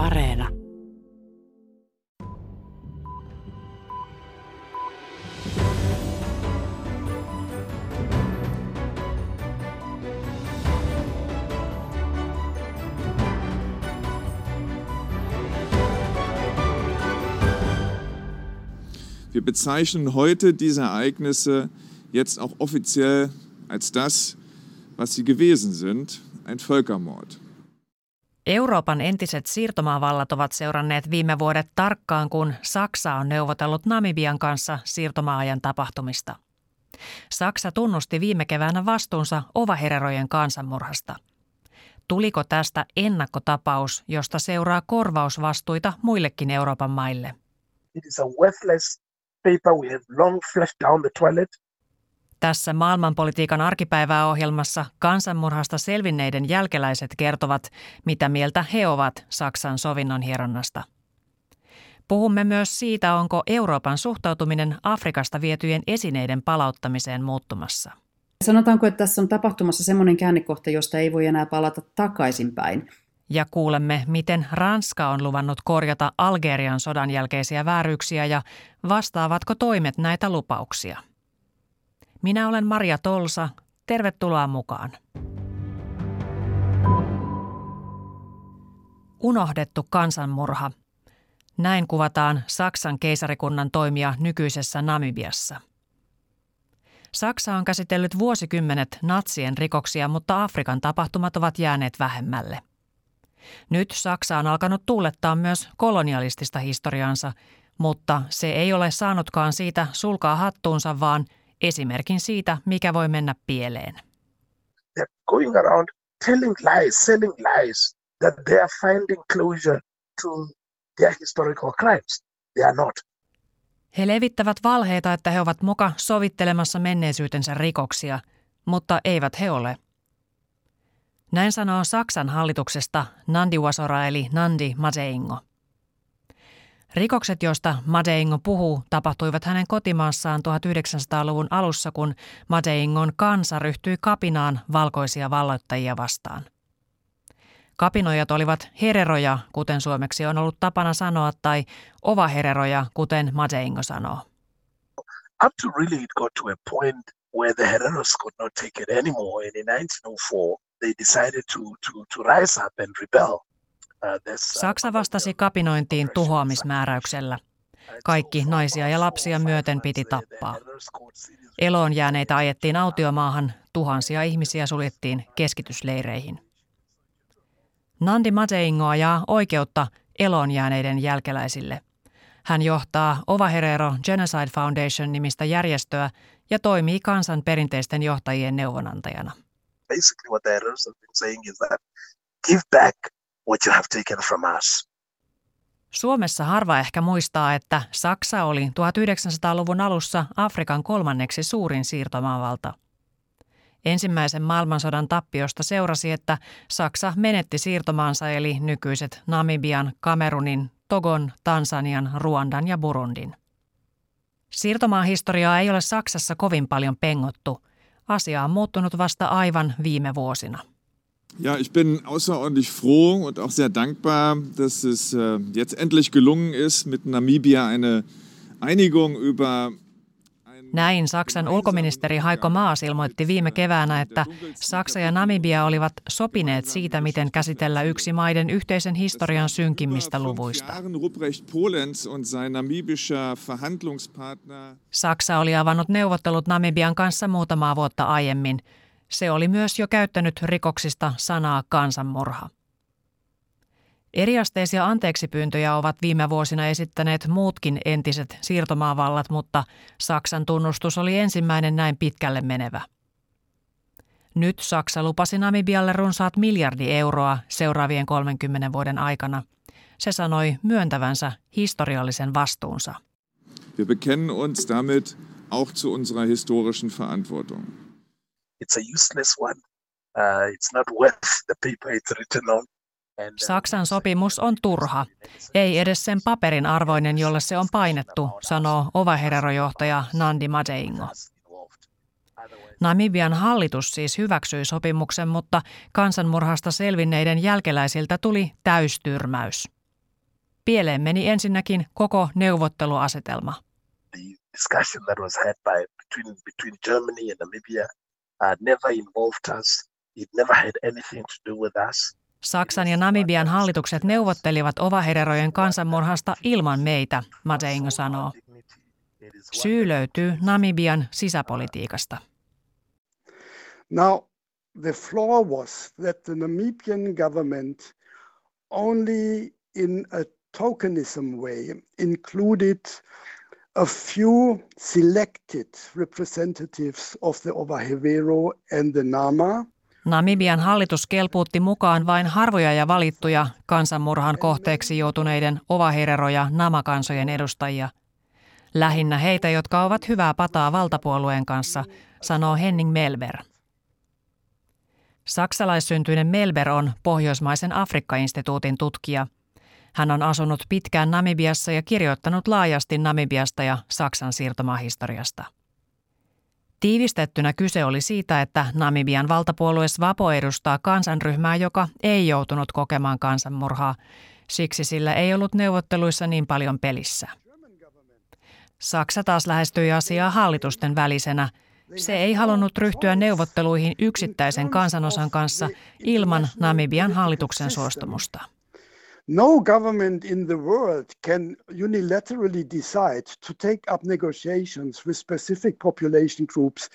Areena. Wir bezeichnen heute diese Ereignisse jetzt auch offiziell als das, was sie gewesen sind, ein Völkermord. Euroopan entiset siirtomaavallat ovat seuranneet viime vuodet tarkkaan, kun Saksa on neuvotellut Namibian kanssa siirtomaajan tapahtumista. Saksa tunnusti viime keväänä vastuunsa ovahererojen kansanmurhasta. Tuliko tästä ennakkotapaus, josta seuraa korvausvastuita muillekin Euroopan maille? It is a worthless paper we have long flushed down the toilet. Tässä maailmanpolitiikan arkipäivää ohjelmassa kansanmurhasta selvinneiden jälkeläiset kertovat, mitä mieltä he ovat Saksan sovinnon hieronnasta. Puhumme myös siitä, onko Euroopan suhtautuminen Afrikasta vietyjen esineiden palauttamiseen muuttumassa. Sanotaanko, että tässä on tapahtumassa semmoinen käännekohta, josta ei voi enää palata takaisinpäin. Ja kuulemme, miten Ranska on luvannut korjata Algerian sodan jälkeisiä vääryyksiä ja vastaavatko toimet näitä lupauksia. Minä olen Maria Tolsa. Tervetuloa mukaan. Unohdettu kansanmurha. Näin kuvataan Saksan keisarikunnan toimia nykyisessä Namibiassa. Saksa on käsitellyt vuosikymmenet natsien rikoksia, mutta Afrikan tapahtumat ovat jääneet vähemmälle. Nyt Saksa on alkanut tuulettaa myös kolonialistista historiansa, mutta se ei ole saanutkaan siitä sulkaa hattuunsa, vaan – esimerkin siitä, mikä voi mennä pieleen. They're going around telling lies, selling lies that they are finding closure to their historical crimes. They are not. He levittävät valheita, että he ovat muka sovittelemassa menneisyytensä rikoksia, mutta eivät he ole. Näin sanoo Saksan hallituksesta Nandi Wasora eli Nandi Mazeingo. Rikokset, joista Madeingo puhuu, tapahtuivat hänen kotimaassaan 1900-luvun alussa, kun Madeingon kansa ryhtyi kapinaan valkoisia valloittajia vastaan. Kapinoijat olivat hereroja, kuten suomeksi on ollut tapana sanoa, tai ovahereroja, kuten Madeingo sanoo. Up to really it got to a point where the Hereros could not take it anymore. And in 1904, they decided to, to, to rise up and rebel. Saksa vastasi kapinointiin tuhoamismääräyksellä. Kaikki naisia ja lapsia myöten piti tappaa. Eloon jääneitä ajettiin autiomaahan, tuhansia ihmisiä suljettiin keskitysleireihin. Nandi Mateingo ajaa oikeutta eloon jääneiden jälkeläisille. Hän johtaa Ovaherero Genocide Foundation nimistä järjestöä ja toimii kansan perinteisten johtajien neuvonantajana. Basically what the have been saying is that give back what you have taken from us. Suomessa harva ehkä muistaa, että Saksa oli 1900-luvun alussa Afrikan kolmanneksi suurin siirtomaavalta. Ensimmäisen maailmansodan tappiosta seurasi, että Saksa menetti siirtomaansa eli nykyiset Namibian, Kamerunin, Togon, Tansanian, Ruandan ja Burundin. Siirtomaahistoriaa ei ole Saksassa kovin paljon pengottu. Asia on muuttunut vasta aivan viime vuosina. Ja, ich bin außerordentlich froh und auch sehr dankbar, dass es äh, jetzt endlich gelungen ist, mit Namibia eine Einigung über näin Saksan ulkoministeri Heiko Maas ilmoitti viime keväänä, että Saksa ja Namibia olivat sopineet siitä, miten käsitellä yksi maiden yhteisen historian synkimmistä luvuista. Saksa oli avannut neuvottelut Namibian kanssa muutamaa vuotta aiemmin – se oli myös jo käyttänyt rikoksista sanaa kansanmurha. Eriasteisia anteeksipyyntöjä ovat viime vuosina esittäneet muutkin entiset siirtomaavallat, mutta Saksan tunnustus oli ensimmäinen näin pitkälle menevä. Nyt Saksa lupasi Namibialle runsaat miljardi euroa seuraavien 30 vuoden aikana. Se sanoi myöntävänsä historiallisen vastuunsa. Wir bekennen uns damit auch zu unserer historischen Verantwortung it's a useless one. Uh, it's not worth the paper it's written on. Uh, Saksan sopimus on turha. Ei edes sen paperin arvoinen, jolle se on painettu, sanoo Ovaherero-johtaja Nandi Madeingo. Namibian hallitus siis hyväksyi sopimuksen, mutta kansanmurhasta selvinneiden jälkeläisiltä tuli täystyrmäys. Pieleen meni ensinnäkin koko neuvotteluasetelma. The discussion that was had by between between Germany and Namibia uh, never involved us. It never had anything to do with us. Saksan ja Namibian hallitukset neuvottelivat ovahererojen kansanmurhasta ilman meitä, Madeingo sanoo. Syy löytyy Namibian sisäpolitiikasta. Now, the flaw was that the Namibian government only in a tokenism way included a few selected representatives of the Ovahevero and the Nama. Namibian hallitus kelpuutti mukaan vain harvoja ja valittuja kansanmurhan kohteeksi joutuneiden Ovaherero- ja Namakansojen edustajia. Lähinnä heitä, jotka ovat hyvää pataa valtapuolueen kanssa, sanoo Henning Melber. Saksalaissyntyinen Melber on Pohjoismaisen Afrikka-instituutin tutkija. Hän on asunut pitkään Namibiassa ja kirjoittanut laajasti Namibiasta ja Saksan siirtomaahistoriasta. Tiivistettynä kyse oli siitä, että Namibian valtapuolue Svapo edustaa kansanryhmää, joka ei joutunut kokemaan kansanmurhaa. Siksi sillä ei ollut neuvotteluissa niin paljon pelissä. Saksa taas lähestyi asiaa hallitusten välisenä – se ei halunnut ryhtyä neuvotteluihin yksittäisen kansanosan kanssa ilman Namibian hallituksen suostumusta. No government in the world can unilaterally decide to take up negotiations with specific population groups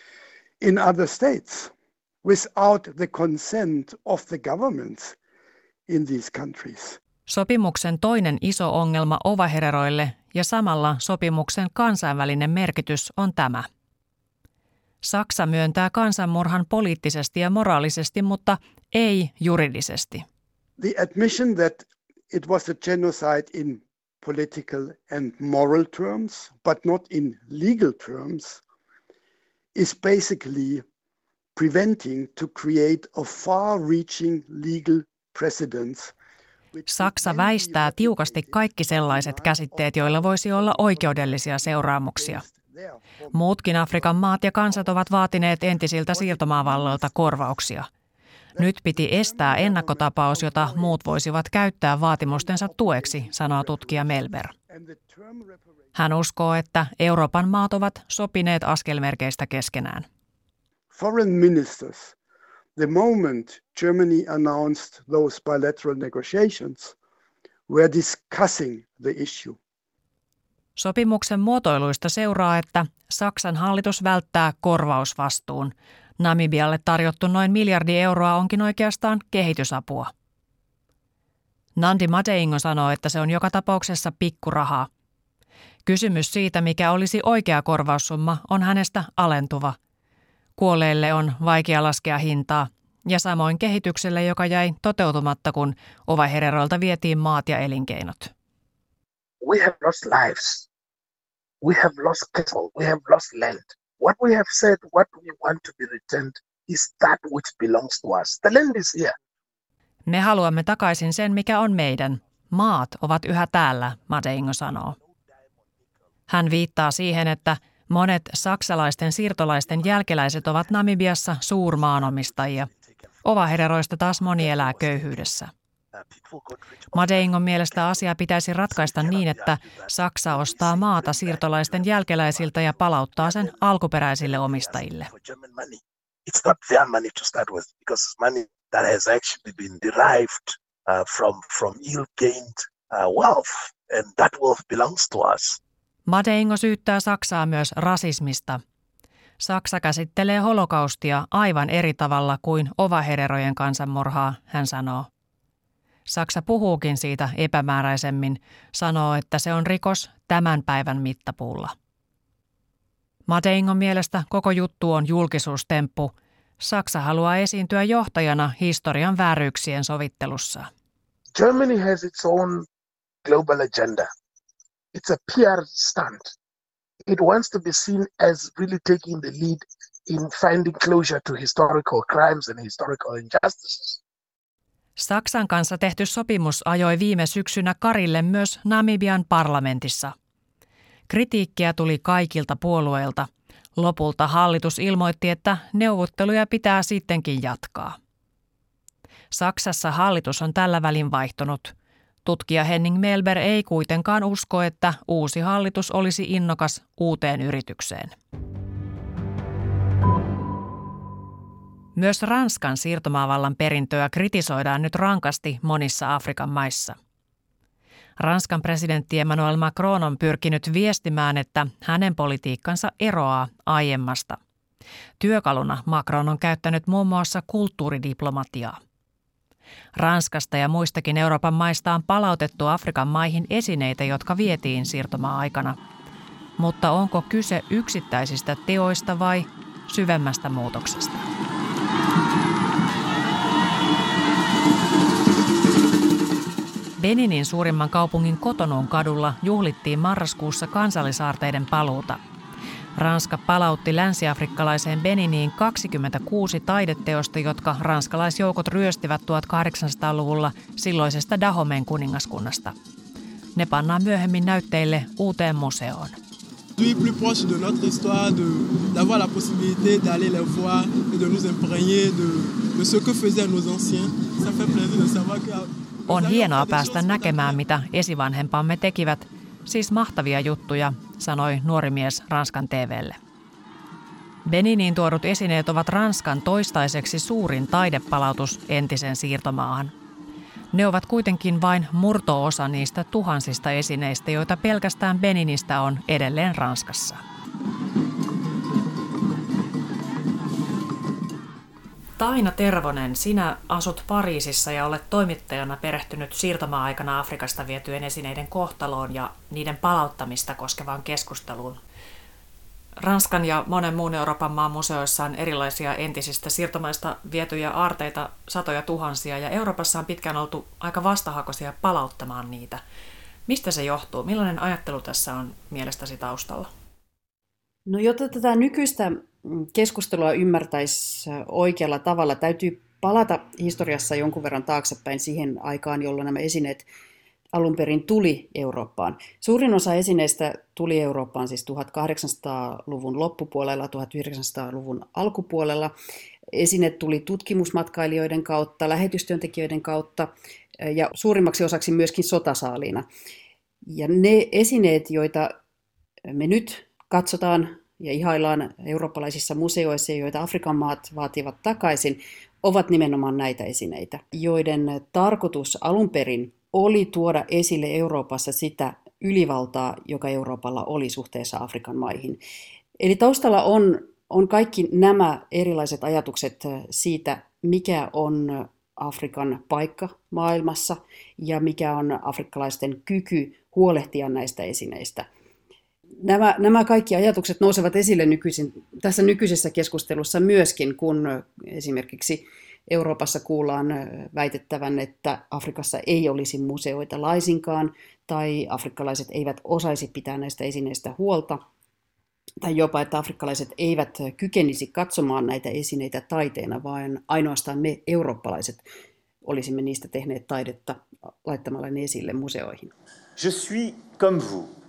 in other states without the consent of the governments in these countries. Sopimuksen toinen iso ongelma ovahereroille ja samalla sopimuksen kansainvälinen merkitys on tämä – Saksa myöntää kansanmurhan poliittisesti ja moraalisesti, mutta ei juridisesti. The admission that it was a genocide in political and moral terms, but not in legal terms, is basically preventing to create a far-reaching legal precedence Saksa väistää tiukasti kaikki sellaiset käsitteet, joilla voisi olla oikeudellisia seuraamuksia. Muutkin Afrikan maat ja kansat ovat vaatineet entisiltä siirtomaavalloilta korvauksia. Nyt piti estää ennakkotapaus, jota muut voisivat käyttää vaatimustensa tueksi, sanoo tutkija Melber. Hän uskoo, että Euroopan maat ovat sopineet askelmerkeistä keskenään. Foreign ministers, the moment Germany announced those bilateral negotiations, were discussing the issue. Sopimuksen muotoiluista seuraa, että Saksan hallitus välttää korvausvastuun. Namibialle tarjottu noin miljardi euroa onkin oikeastaan kehitysapua. Nandi Mateingo sanoo, että se on joka tapauksessa pikkurahaa. Kysymys siitä, mikä olisi oikea korvaussumma, on hänestä alentuva. Kuolleille on vaikea laskea hintaa, ja samoin kehitykselle, joka jäi toteutumatta, kun Ovahereroilta vietiin maat ja elinkeinot. we have lost lives. We have lost cattle. We have lost land. What we have said, what we want to be returned, is that which belongs to us. The land is here. Me haluamme takaisin sen, mikä on meidän. Maat ovat yhä täällä, Madeingo sanoo. Hän viittaa siihen, että monet saksalaisten siirtolaisten jälkeläiset ovat Namibiassa suurmaanomistajia. Ovahereroista taas moni elää köyhyydessä. Madeingon mielestä asia pitäisi ratkaista niin, että Saksa ostaa maata siirtolaisten jälkeläisiltä ja palauttaa sen alkuperäisille omistajille. Madeingo syyttää Saksaa myös rasismista. Saksa käsittelee holokaustia aivan eri tavalla kuin ovahererojen kansanmurhaa, hän sanoo. Saksa puhuukin siitä epämääräisemmin, sanoo, että se on rikos tämän päivän mittapuulla. Mateingon mielestä koko juttu on julkisuustemppu. Saksa haluaa esiintyä johtajana historian vääryyksien sovittelussa. Germany has its own global agenda. It's a PR stunt. It wants to be seen as really taking the lead in finding closure to historical crimes and historical injustices. Saksan kanssa tehty sopimus ajoi viime syksynä Karille myös Namibian parlamentissa. Kritiikkiä tuli kaikilta puolueilta. Lopulta hallitus ilmoitti, että neuvotteluja pitää sittenkin jatkaa. Saksassa hallitus on tällä välin vaihtunut. Tutkija Henning Melber ei kuitenkaan usko, että uusi hallitus olisi innokas uuteen yritykseen. Myös Ranskan siirtomaavallan perintöä kritisoidaan nyt rankasti monissa Afrikan maissa. Ranskan presidentti Emmanuel Macron on pyrkinyt viestimään, että hänen politiikkansa eroaa aiemmasta. Työkaluna Macron on käyttänyt muun muassa kulttuuridiplomatiaa. Ranskasta ja muistakin Euroopan maista on palautettu Afrikan maihin esineitä, jotka vietiin siirtomaa-aikana. Mutta onko kyse yksittäisistä teoista vai syvemmästä muutoksesta? Beninin suurimman kaupungin Kotonuun kadulla juhlittiin marraskuussa kansallisaarteiden paluuta. Ranska palautti länsiafrikkalaiseen Beniniin 26 taideteosta, jotka ranskalaisjoukot ryöstivät 1800-luvulla silloisesta Dahomen kuningaskunnasta. Ne pannaan myöhemmin näytteille uuteen museoon. plus on hienoa päästä näkemään, mitä esivanhempamme tekivät. Siis mahtavia juttuja, sanoi nuori mies Ranskan TVlle. Beniniin tuodut esineet ovat Ranskan toistaiseksi suurin taidepalautus entisen siirtomaahan. Ne ovat kuitenkin vain murtoosa niistä tuhansista esineistä, joita pelkästään Beninistä on edelleen Ranskassa. Taina Tervonen, sinä asut Pariisissa ja olet toimittajana perehtynyt siirtomaa-aikana Afrikasta vietyjen esineiden kohtaloon ja niiden palauttamista koskevaan keskusteluun. Ranskan ja monen muun Euroopan maan museoissa on erilaisia entisistä siirtomaista vietyjä aarteita satoja tuhansia ja Euroopassa on pitkään oltu aika vastahakoisia palauttamaan niitä. Mistä se johtuu? Millainen ajattelu tässä on mielestäsi taustalla? No jotta tätä nykyistä keskustelua ymmärtäisi oikealla tavalla, täytyy palata historiassa jonkun verran taaksepäin siihen aikaan, jolloin nämä esineet alun perin tuli Eurooppaan. Suurin osa esineistä tuli Eurooppaan siis 1800-luvun loppupuolella, 1900-luvun alkupuolella. Esineet tuli tutkimusmatkailijoiden kautta, lähetystyöntekijöiden kautta ja suurimmaksi osaksi myöskin sotasaaliina. Ja ne esineet, joita me nyt katsotaan ja ihaillaan eurooppalaisissa museoissa, joita Afrikan maat vaativat takaisin, ovat nimenomaan näitä esineitä, joiden tarkoitus alun perin oli tuoda esille Euroopassa sitä ylivaltaa, joka Euroopalla oli suhteessa Afrikan maihin. Eli taustalla on, on kaikki nämä erilaiset ajatukset siitä, mikä on Afrikan paikka maailmassa ja mikä on afrikkalaisten kyky huolehtia näistä esineistä – nämä, nämä kaikki ajatukset nousevat esille nykyisin, tässä nykyisessä keskustelussa myöskin, kun esimerkiksi Euroopassa kuullaan väitettävän, että Afrikassa ei olisi museoita laisinkaan, tai afrikkalaiset eivät osaisi pitää näistä esineistä huolta, tai jopa, että afrikkalaiset eivät kykenisi katsomaan näitä esineitä taiteena, vaan ainoastaan me eurooppalaiset olisimme niistä tehneet taidetta laittamalla ne esille museoihin. Je suis comme vous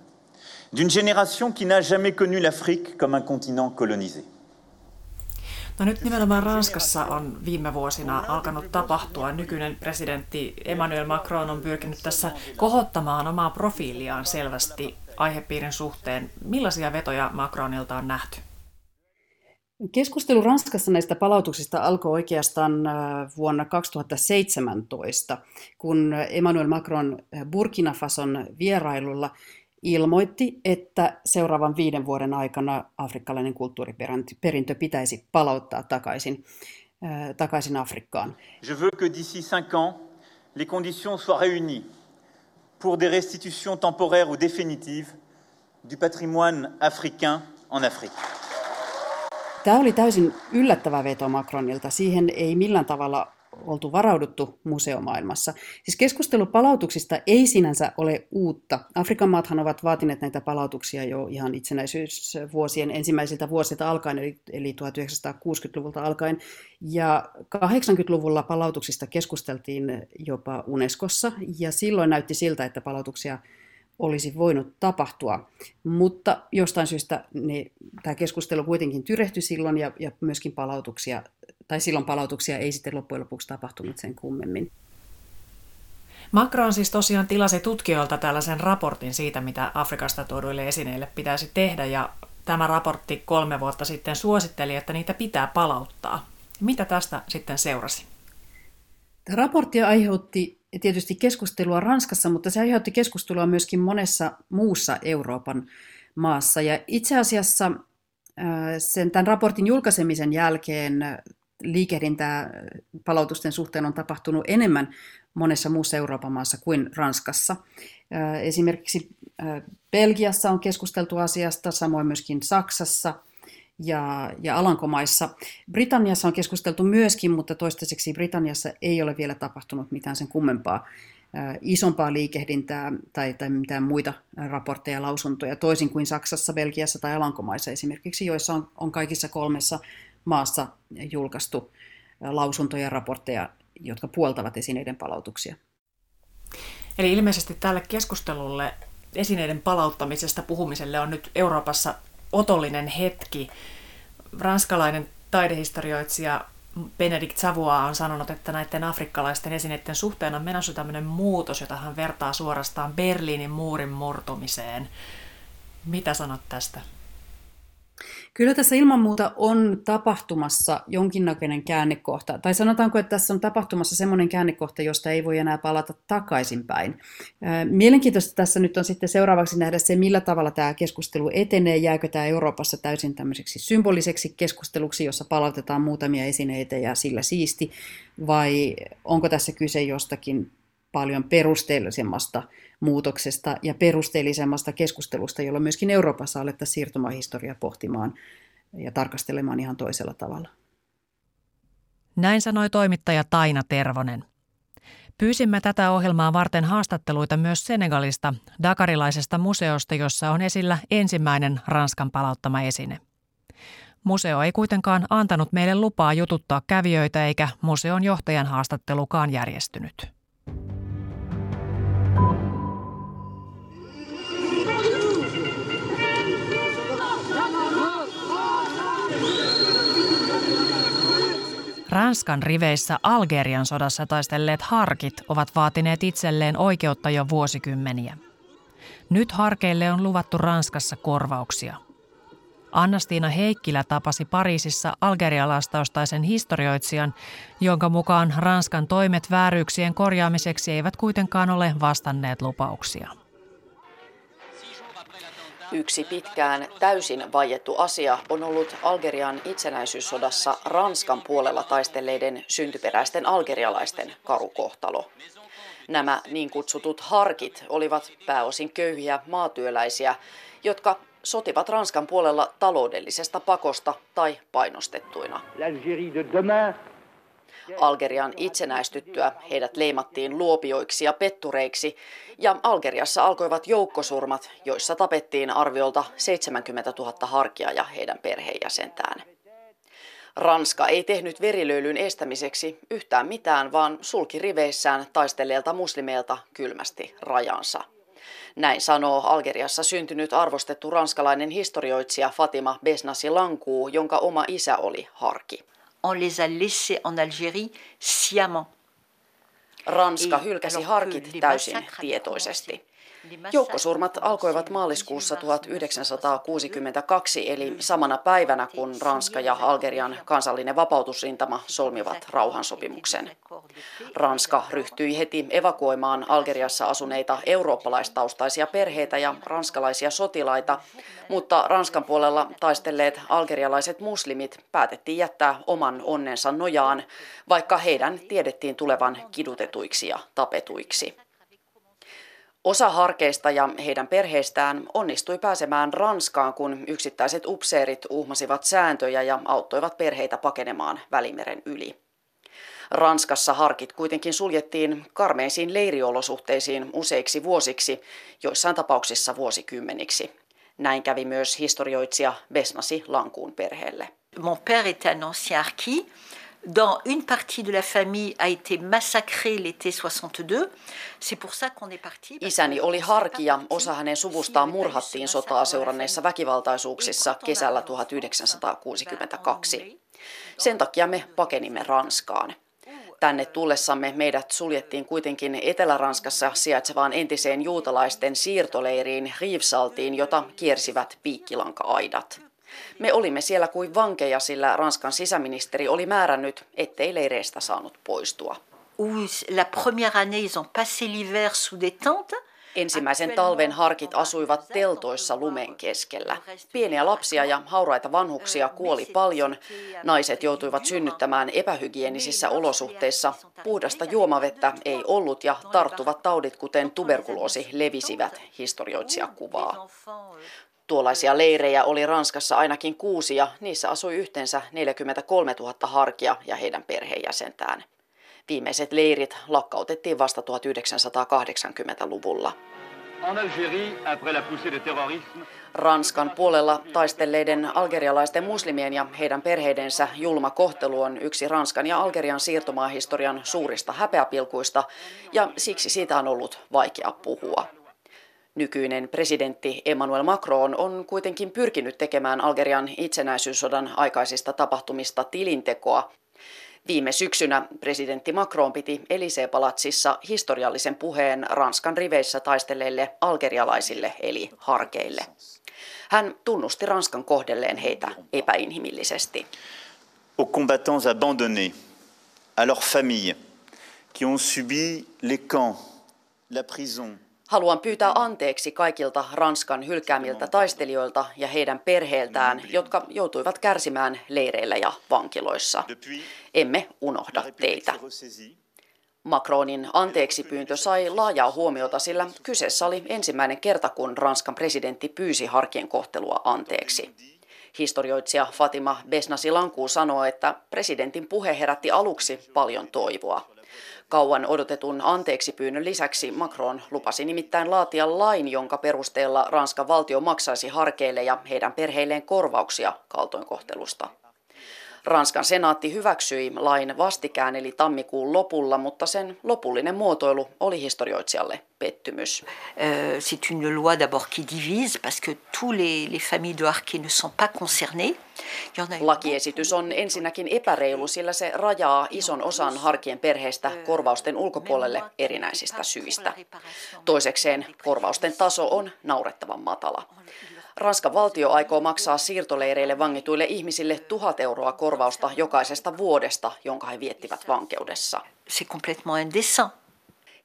d'une génération qui n'a jamais connu l'Afrique comme un continent colonisé. No nyt nimenomaan Ranskassa on viime vuosina alkanut tapahtua. Nykyinen presidentti Emmanuel Macron on pyrkinyt tässä kohottamaan omaa profiiliaan selvästi aihepiirin suhteen. Millaisia vetoja Macronilta on nähty? Keskustelu Ranskassa näistä palautuksista alkoi oikeastaan äh, vuonna 2017, kun Emmanuel Macron Burkina Fason vierailulla ilmoitti, että seuraavan viiden vuoden aikana afrikkalainen kulttuuriperintö pitäisi palauttaa takaisin, äh, takaisin Afrikkaan. Je veux que d'ici cinq ans, les conditions soient réunies pour des restitutions temporaires ou définitives du patrimoine africain en Afrique. Tämä oli täysin yllättävä veto Macronilta. Siihen ei millään tavalla oltu varauduttu museomaailmassa. Siis keskustelu palautuksista ei sinänsä ole uutta. Afrikan maathan ovat vaatineet näitä palautuksia jo ihan itsenäisyysvuosien ensimmäisiltä vuosilta alkaen, eli, eli 1960-luvulta alkaen. Ja 80-luvulla palautuksista keskusteltiin jopa Unescossa, ja silloin näytti siltä, että palautuksia olisi voinut tapahtua. Mutta jostain syystä ne, tämä keskustelu kuitenkin tyrehtyi silloin ja, ja myöskin palautuksia tai silloin palautuksia ei sitten loppujen lopuksi tapahtunut sen kummemmin. Macron siis tosiaan tilasi tutkijoilta tällaisen raportin siitä, mitä Afrikasta tuoduille esineille pitäisi tehdä, ja tämä raportti kolme vuotta sitten suositteli, että niitä pitää palauttaa. Mitä tästä sitten seurasi? Raportti aiheutti tietysti keskustelua Ranskassa, mutta se aiheutti keskustelua myöskin monessa muussa Euroopan maassa. Ja itse asiassa sen tämän raportin julkaisemisen jälkeen liikehdintää palautusten suhteen on tapahtunut enemmän monessa muussa Euroopan maassa kuin Ranskassa. Esimerkiksi Belgiassa on keskusteltu asiasta, samoin myöskin Saksassa ja, ja Alankomaissa. Britanniassa on keskusteltu myöskin, mutta toistaiseksi Britanniassa ei ole vielä tapahtunut mitään sen kummempaa isompaa liikehdintää tai, tai mitään muita raportteja ja lausuntoja, toisin kuin Saksassa, Belgiassa tai Alankomaissa esimerkiksi, joissa on, on kaikissa kolmessa maassa julkaistu lausuntoja ja raportteja, jotka puoltavat esineiden palautuksia. Eli ilmeisesti tälle keskustelulle esineiden palauttamisesta puhumiselle on nyt Euroopassa otollinen hetki. Ranskalainen taidehistorioitsija Benedikt Savoa on sanonut, että näiden afrikkalaisten esineiden suhteen on menossa tämmöinen muutos, jota hän vertaa suorastaan Berliinin muurin murtumiseen. Mitä sanot tästä? Kyllä tässä ilman muuta on tapahtumassa jonkinnäköinen käännekohta, tai sanotaanko, että tässä on tapahtumassa semmoinen käännekohta, josta ei voi enää palata takaisinpäin. Mielenkiintoista tässä nyt on sitten seuraavaksi nähdä se, millä tavalla tämä keskustelu etenee, jääkö tämä Euroopassa täysin tämmöiseksi symboliseksi keskusteluksi, jossa palautetaan muutamia esineitä ja sillä siisti, vai onko tässä kyse jostakin paljon perusteellisemmasta muutoksesta ja perusteellisemmasta keskustelusta, jolla myöskin Euroopassa alettaisiin siirtomahistoriaa pohtimaan ja tarkastelemaan ihan toisella tavalla. Näin sanoi toimittaja Taina Tervonen. Pyysimme tätä ohjelmaa varten haastatteluita myös Senegalista, Dakarilaisesta museosta, jossa on esillä ensimmäinen Ranskan palauttama esine. Museo ei kuitenkaan antanut meille lupaa jututtaa kävijöitä eikä museon johtajan haastattelukaan järjestynyt. Ranskan riveissä Algerian sodassa taistelleet harkit ovat vaatineet itselleen oikeutta jo vuosikymmeniä. Nyt harkeille on luvattu Ranskassa korvauksia. Annastiina Heikkilä tapasi Pariisissa algerialastaustaisen historioitsijan, jonka mukaan Ranskan toimet vääryyksien korjaamiseksi eivät kuitenkaan ole vastanneet lupauksia. Yksi pitkään täysin vaiettu asia on ollut Algerian itsenäisyyssodassa Ranskan puolella taistelleiden syntyperäisten algerialaisten karukohtalo. Nämä niin kutsutut harkit olivat pääosin köyhiä maatyöläisiä, jotka sotivat Ranskan puolella taloudellisesta pakosta tai painostettuina. Algerian itsenäistyttyä heidät leimattiin luopioiksi ja pettureiksi, ja Algeriassa alkoivat joukkosurmat, joissa tapettiin arviolta 70 000 harkia ja heidän perheenjäsentään. Ranska ei tehnyt verilöylyn estämiseksi yhtään mitään, vaan sulki riveissään taisteleelta muslimeilta kylmästi rajansa. Näin sanoo Algeriassa syntynyt arvostettu ranskalainen historioitsija Fatima Besnasi Lankuu, jonka oma isä oli harki on les a laissés en Algérie sciemment. Ranska hylkäsi harkit täysin tietoisesti. Joukkosurmat alkoivat maaliskuussa 1962, eli samana päivänä kun Ranska ja Algerian kansallinen vapautusrintama solmivat rauhansopimuksen. Ranska ryhtyi heti evakuoimaan Algeriassa asuneita eurooppalaistaustaisia perheitä ja ranskalaisia sotilaita, mutta Ranskan puolella taistelleet algerialaiset muslimit päätettiin jättää oman onnensa nojaan, vaikka heidän tiedettiin tulevan kidutetuiksi ja tapetuiksi. Osa harkeista ja heidän perheistään onnistui pääsemään Ranskaan, kun yksittäiset upseerit uhmasivat sääntöjä ja auttoivat perheitä pakenemaan Välimeren yli. Ranskassa harkit kuitenkin suljettiin karmeisiin leiriolosuhteisiin useiksi vuosiksi, joissain tapauksissa vuosikymmeniksi. Näin kävi myös historioitsija Besnasi Lankuun perheelle. Mon père était un ancien harki dans une partie de la famille a été massacrée l'été 62. C'est pour ça qu'on est parti. Isäni oli harki ja osa hänen suvustaan murhattiin sotaa seuranneissa väkivaltaisuuksissa kesällä 1962. Sen takia me pakenimme Ranskaan. Tänne tullessamme meidät suljettiin kuitenkin Etelä-Ranskassa sijaitsevaan entiseen juutalaisten siirtoleiriin Riivsaltiin, jota kiersivät piikkilanka-aidat. Me olimme siellä kuin vankeja, sillä Ranskan sisäministeri oli määrännyt, ettei leireistä saanut poistua. La première année, ils ont passé l'hiver sous des tentes. Ensimmäisen talven harkit asuivat teltoissa lumen keskellä. Pieniä lapsia ja hauraita vanhuksia kuoli paljon. Naiset joutuivat synnyttämään epähygienisissä olosuhteissa. Puhdasta juomavettä ei ollut ja tarttuvat taudit, kuten tuberkuloosi, levisivät, historioitsija kuvaa. Tuollaisia leirejä oli Ranskassa ainakin kuusi ja niissä asui yhteensä 43 000 harkia ja heidän perheenjäsentään. Viimeiset leirit lakkautettiin vasta 1980-luvulla. Ranskan puolella taistelleiden algerialaisten muslimien ja heidän perheidensä julma kohtelu on yksi Ranskan ja Algerian siirtomaahistorian suurista häpeäpilkuista ja siksi siitä on ollut vaikea puhua. Nykyinen presidentti Emmanuel Macron on kuitenkin pyrkinyt tekemään Algerian itsenäisyyssodan aikaisista tapahtumista tilintekoa Viime syksynä presidentti Macron piti Elisee-palatsissa historiallisen puheen Ranskan riveissä taistelleille algerialaisille eli harkeille. Hän tunnusti Ranskan kohdelleen heitä epäinhimillisesti. Aux combattants abandonnés, à leurs familles, qui ont subi les camps, la prison, Haluan pyytää anteeksi kaikilta Ranskan hylkäämiltä taistelijoilta ja heidän perheiltään, jotka joutuivat kärsimään leireillä ja vankiloissa. Emme unohda teitä. Macronin anteeksipyyntö sai laajaa huomiota, sillä kyseessä oli ensimmäinen kerta, kun Ranskan presidentti pyysi harkien kohtelua anteeksi. Historioitsija Fatima Besnasi-Lankuu sanoo, että presidentin puhe herätti aluksi paljon toivoa. Kauan odotetun anteeksi pyynnön lisäksi Macron lupasi nimittäin laatia lain, jonka perusteella Ranskan valtio maksaisi harkeille ja heidän perheilleen korvauksia kaltoinkohtelusta. Ranskan senaatti hyväksyi lain vastikään eli tammikuun lopulla, mutta sen lopullinen muotoilu oli historioitsijalle pettymys. Euh, c'est une loi d'abord qui divise parce que tous les, les familles de harkis ne sont pas concernées. Lakiesitys on ensinnäkin epäreilu, sillä se rajaa ison osan harkien perheistä korvausten ulkopuolelle erinäisistä syistä. Toisekseen korvausten taso on naurettavan matala. Ranskan valtio aikoo maksaa siirtoleireille vangituille ihmisille tuhat euroa korvausta jokaisesta vuodesta, jonka he viettivät vankeudessa.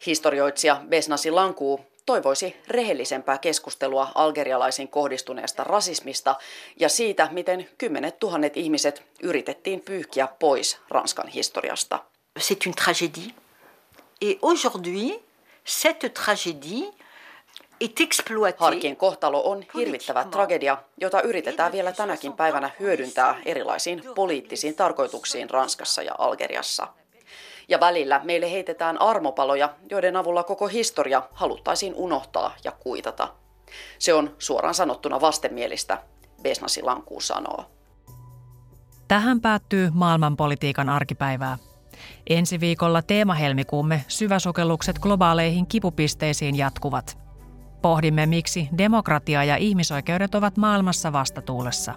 Historioitsija Besnasi Lankuu toivoisi rehellisempää keskustelua algerialaisiin kohdistuneesta rasismista ja siitä, miten kymmenet tuhannet ihmiset yritettiin pyyhkiä pois Ranskan historiasta. C'est une tragédie. Et aujourd'hui, cette tragédie Harkien kohtalo on hirvittävä tragedia, jota yritetään vielä tänäkin päivänä hyödyntää erilaisiin poliittisiin tarkoituksiin Ranskassa ja Algeriassa. Ja välillä meille heitetään armopaloja, joiden avulla koko historia haluttaisiin unohtaa ja kuitata. Se on suoraan sanottuna vastenmielistä, Besnasi Lankuu sanoo. Tähän päättyy maailmanpolitiikan arkipäivää. Ensi viikolla teemahelmikuumme syväsokellukset globaaleihin kipupisteisiin jatkuvat – Pohdimme, miksi demokratia ja ihmisoikeudet ovat maailmassa vastatuulessa.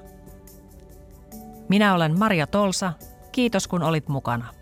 Minä olen Maria Tolsa. Kiitos kun olit mukana.